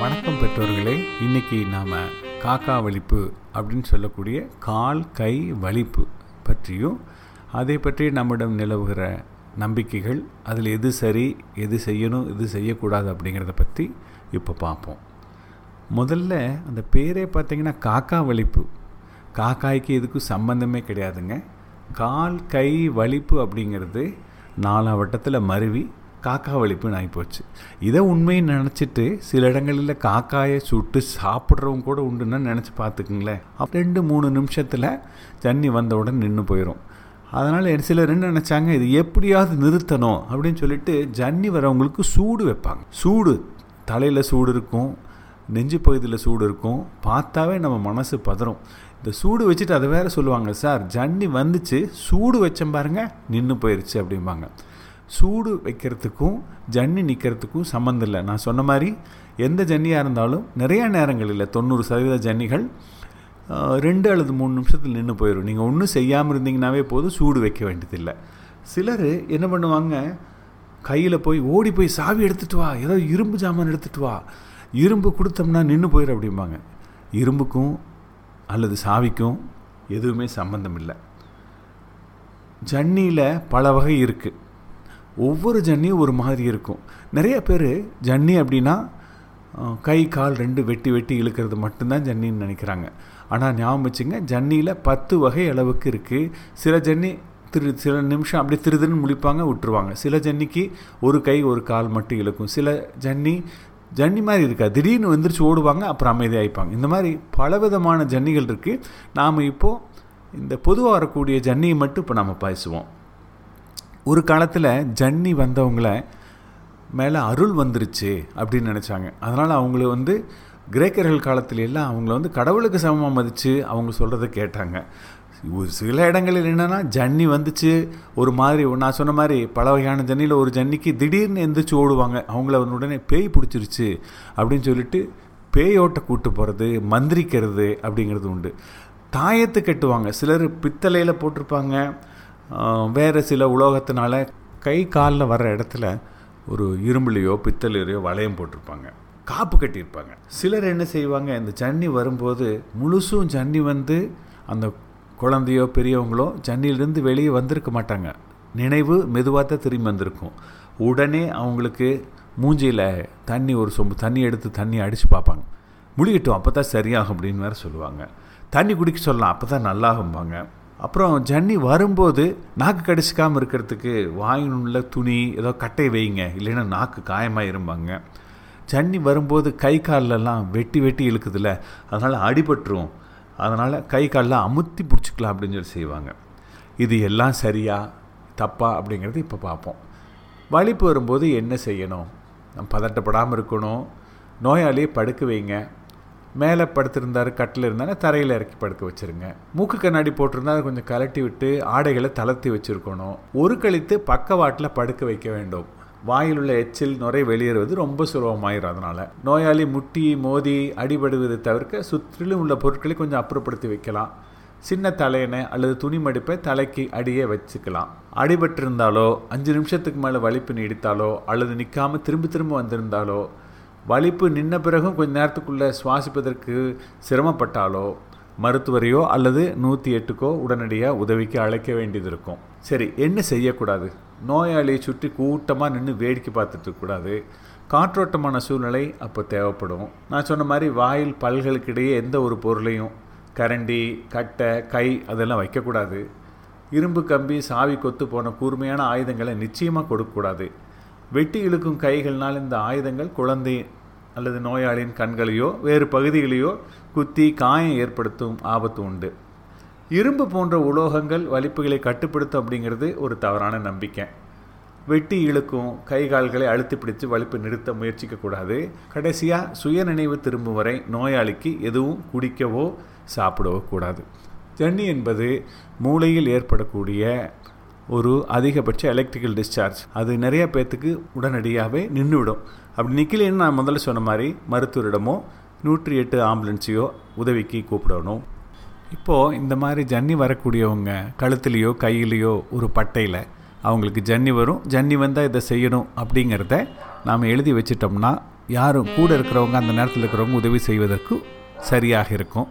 வணக்கம் பெற்றோர்களே இன்னைக்கு நாம் காக்கா வலிப்பு அப்படின்னு சொல்லக்கூடிய கால் கை வலிப்பு பற்றியும் அதை பற்றி நம்மிடம் நிலவுகிற நம்பிக்கைகள் அதில் எது சரி எது செய்யணும் எது செய்யக்கூடாது அப்படிங்கிறத பற்றி இப்போ பார்ப்போம். முதல்ல அந்த பேரே பார்த்திங்கன்னா காக்கா வலிப்பு. காக்காய்க்கு எதுக்கும் சம்பந்தமே கிடையாதுங்க. கால் கை வலிப்பு அப்படிங்கிறது நாலாம் வட்டத்தில் மருவி காக்கா வலிப்புன்னு ஆகிப்போச்சு இதை உண்மையை நினச்சிட்டு சில இடங்களில் காக்காயை சுட்டு சாப்பிட்றவங்க கூட உண்டுன்னு நினச்சி பார்த்துக்குங்களேன். அப்போ ரெண்டு மூணு நிமிஷத்தில் தண்ணி வந்தவுடன் நின்று போயிடும் அதனால் சிலர் என்ன நினச்சாங்க இது எப்படியாவது நிறுத்தணும் அப்படின்னு சொல்லிட்டு ஜன்னி வரவங்களுக்கு சூடு வைப்பாங்க. சூடு தலையில் சூடு இருக்கும் நெஞ்சு பகுதியில் சூடு இருக்கும் பார்த்தாவே நம்ம மனசு பதறும். இந்த சூடு வச்சுட்டு அதை வேறு சொல்லுவாங்க சார் ஜன்னி வந்துச்சு சூடு வச்சேன் பாருங்க நின்று போயிடுச்சு அப்படிம்பாங்க. சூடு வைக்கிறதுக்கும் ஜன்னி நிற்கிறதுக்கும் சம்மந்தம் இல்லை. நான் சொன்ன மாதிரி எந்த ஜன்னியாக இருந்தாலும் நிறைய நேரங்களில் தொண்ணூறு சதவீத ஜன்னிகள் ரெண்டு அல்லது மூணு நிமிஷத்தில் நின்று போயிடும் நீங்கள் ஒன்றும் செய்யாமல் இருந்தீங்கன்னாவே போதும் சூடு வைக்க வேண்டியதில்லை. சிலர் என்ன பண்ணுவாங்க கையில் போய் ஓடி போய் சாவி எடுத்துகிட்டு வா ஏதோ இரும்பு ஜாமான் எடுத்துகிட்டு வா இரும்பு கொடுத்தோம்னா நின்று போயிடும் அப்படிம்பாங்க. இரும்புக்கும் அல்லது சாவிக்கும் எதுவுமே சம்மந்தம் இல்லை. ஜன்னியில் பல வகை இருக்குது ஒவ்வொரு ஜன்னியும் ஒரு மாதிரி இருக்கும். நிறைய பேர் ஜன்னி அப்படின்னா கை கால் ரெண்டு வெட்டி வெட்டி இழுக்கிறது மட்டும்தான் ஜன்னின்னு நினைக்கிறாங்க. ஆனால் ஞாபகம் வச்சுங்க ஜன்னியில் பத்து வகை அளவுக்கு இருக்குது சில ஜன்னி திரு சில நிமிஷம் அப்படி திருதுன்னு முழிப்பாங்க விட்டுருவாங்க. சில ஜன்னிக்கு ஒரு கை ஒரு கால் மட்டும் இழுக்கும். சில ஜன்னி ஜன்னி மாதிரி இருக்கா திடீர்னு வந்துருச்சு ஓடுவாங்க அப்புறம் அமைதியாகிப்பாங்க இந்த மாதிரி பலவிதமான ஜன்னிகள் இருக்குது நாம் இப்போது இந்த பொதுவாக வரக்கூடிய ஜன்னியை மட்டும் இப்போ நம்ம பேசுவோம் ஒரு காலத்தில் ஜன்னி வந்தவங்கள மேலே அருள் வந்துருச்சு அப்படின்னு நினச்சாங்க. அதனால் அவங்கள வந்து கிரேக்கர்கள் காலத்துல எல்லாம் அவங்கள வந்து கடவுளுக்கு சமமாக மதித்து அவங்க சொல்கிறத கேட்டாங்க. ஒரு சில இடங்களில் என்னென்னா ஜன்னி வந்துச்சு ஒரு மாதிரி நான் சொன்ன மாதிரி பல வகையான ஜன்னியில் ஒரு ஜன்னிக்கு திடீர்னு எந்திரிச்சு ஓடுவாங்க. அவங்கள உடனே பேய் பிடிச்சிருச்சு அப்படின்னு சொல்லிட்டு பேயோட்டை கூட்டு போகிறது மந்திரிக்கிறது அப்படிங்கிறது உண்டு. தாயத்து கட்டுவாங்க. சிலர் பித்தளையில் போட்டிருப்பாங்க. வேறு சில உலோகத்தினால கை காலில் வர்ற இடத்துல ஒரு இரும்புலையோ பித்தளையோ வளையம் போட்டிருப்பாங்க. காப்பு கட்டியிருப்பாங்க. சிலர் என்ன செய்வாங்க இந்த ஜன்னி வரும்போது முழுசும் ஜன்னி வந்து அந்த குழந்தையோ பெரியவங்களோ ஜன்னியிலேருந்து வெளியே வந்திருக்க மாட்டாங்க. நினைவு மெதுவாக தான் திரும்பி வந்திருக்கும். உடனே அவங்களுக்கு மூஞ்சியில் தண்ணி ஒரு சொம்பு தண்ணி எடுத்து தண்ணி அடித்து பார்ப்பாங்க. முழுகிட்டோம் அப்போ தான் சரியாகும் அப்படின்னு வேறு சொல்லுவாங்க. தண்ணி குடிக்க சொல்லலாம் அப்போ தான் நல்லாகும்பாங்க. அப்புறம் ஜன்னி வரும்போது நாக்கு கடிச்சிக்காமல் இருக்கிறதுக்கு வாயினுள்ள துணி ஏதோ கட்டை வைங்க இல்லைன்னா நாக்கு காயமாக இருப்பாங்க ஜன்னி வரும்போது கை காலெல்லாம் வெட்டி வெட்டி இழுக்குதுல்ல அதனால் அடிபட்டுரும். அதனால் கை காலில் அமுத்தி பிடிச்சிக்கலாம் அப்படின்னு சொல்லி செய்வாங்க. இது எல்லாம் சரியா தப்பா அப்படிங்கிறது இப்போ பார்ப்போம். வலிப்பு வரும்போது என்ன செய்யணும்? நம்ம பதட்டப்படாமல் இருக்கணும். நோயாளியை படுக்க வைங்க. மேலே படுத்திருந்தார் கட்டில் இருந்தாலும் தரையில் இறக்கி படுக்க வச்சுருங்க. மூக்கு கண்ணாடி போட்டிருந்தா அதை கொஞ்சம் கலட்டி விட்டு ஆடைகளை தளர்த்தி வச்சுருக்கணும். ஒரு கழித்து பக்கவாட்டில் படுக்க வைக்க வேண்டும். வாயில் உள்ள எச்சில் நுரை வெளியேறுவது ரொம்ப சுலபமாயிரும் அதனால். நோயாளி முட்டி மோதி அடிபடுவதை தவிர்க்க சுற்றிலும் உள்ள பொருட்களை கொஞ்சம் அப்புறப்படுத்தி வைக்கலாம். சின்ன தலையணை அல்லது துணி மடிப்பை தலைக்கு அடியே வச்சுக்கலாம். அடிபட்டிருந்தாலோ அஞ்சு நிமிஷத்துக்கு மேலே வலிப்பு நீடித்தாலோ அல்லது நிற்காமல் திரும்ப திரும்ப வந்திருந்தாலோ வலிப்பு நின்ன பிறகும் கொஞ்ச நேரத்துக்குள்ளே சுவாசிப்பதற்கு சிரமப்பட்டாலோ மருத்துவரையோ அல்லது நூற்றி எட்டுக்கோ உடனடியாக உதவிக்கு அழைக்க வேண்டியது இருக்கும் சரி என்ன செய்யக்கூடாது? நோயாளியை சுற்றி கூட்டமாக நின்று வேடிக்கை பார்த்துட்டு கூடாது காற்றோட்டமான சூழ்நிலை அப்போ தேவைப்படும். நான் சொன்ன மாதிரி வாயில் பல்களுக்கிடையே எந்த ஒரு பொருளையும் கரண்டி கட்டை கை அதெல்லாம் வைக்கக்கூடாது. இரும்பு கம்பி சாவி கொத்து போன கூர்மையான ஆயுதங்களை நிச்சயமாக கொடுக்கக்கூடாது. வெட்டி இழுக்கும் கைகள்னால் இந்த ஆயுதங்கள் குழந்தை அல்லது நோயாளியின் கண்களையோ வேறு பகுதிகளையோ குத்தி காயம் ஏற்படுத்தும் ஆபத்து உண்டு. இரும்பு போன்ற உலோகங்கள் வலிப்புகளை கட்டுப்படுத்தும் அப்படிங்கிறது ஒரு தவறான நம்பிக்கை. வெட்டி இழுக்கும் கை கால்களை அழுத்தி பிடித்து வலிப்பு நிறுத்த முயற்சிக்கக்கூடாது கடைசியாக சுயநினைவு திரும்பும் வரை நோயாளிக்கு எதுவும் குடிக்கவோ சாப்பிடவோ கூடாது. ஜன்னி என்பது மூளையில் ஏற்படக்கூடிய ஒரு அதிகபட்ச எலக்ட்ரிக்கல் டிஸ்சார்ஜ் அது நிறைய பேர்த்துக்கு உடனடியாகவே நின்றுவிடும் அப்படி நிற்கலன்னு நான் முதல்ல சொன்ன மாதிரி மருத்துவரிடமோ நூற்றி எட்டு ஆம்புலன்ஸையோ உதவிக்கு கூப்பிடணும். இப்போது இந்த மாதிரி ஜன்னி வரக்கூடியவங்க கழுத்துலேயோ கையிலையோ ஒரு பட்டையில் அவங்களுக்கு ஜன்னி வரும். ஜன்னி வந்தால் இதை செய்யணும் அப்படிங்கிறத நாம் எழுதி வச்சிட்டோம்னா யாரும் கூட இருக்கிறவங்க அந்த நேரத்தில் இருக்கிறவங்க உதவி செய்வதற்கு சரியாக இருக்கும்.